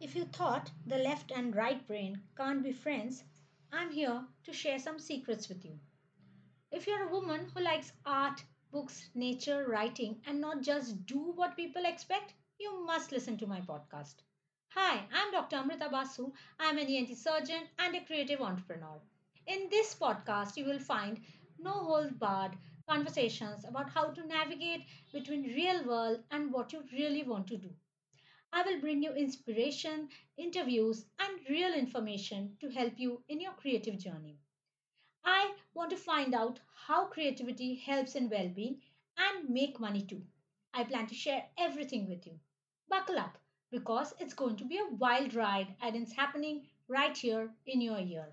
If you thought the left and right brain can't be friends, I'm here to share some secrets with you. If you're a woman who likes art, books, nature, writing, and not just do what people expect, you must listen to my podcast. Hi, I'm Dr. Amrita Basu. I'm an ENT surgeon and a creative entrepreneur. In this podcast, you will find no hold barred conversations about how to navigate between real world and what you really want to do. I will bring you inspiration, interviews, and real information to help you in your creative journey. I want to find out how creativity helps in well being and make money too. I plan to share everything with you. Buckle up because it's going to be a wild ride and it's happening right here in your ear.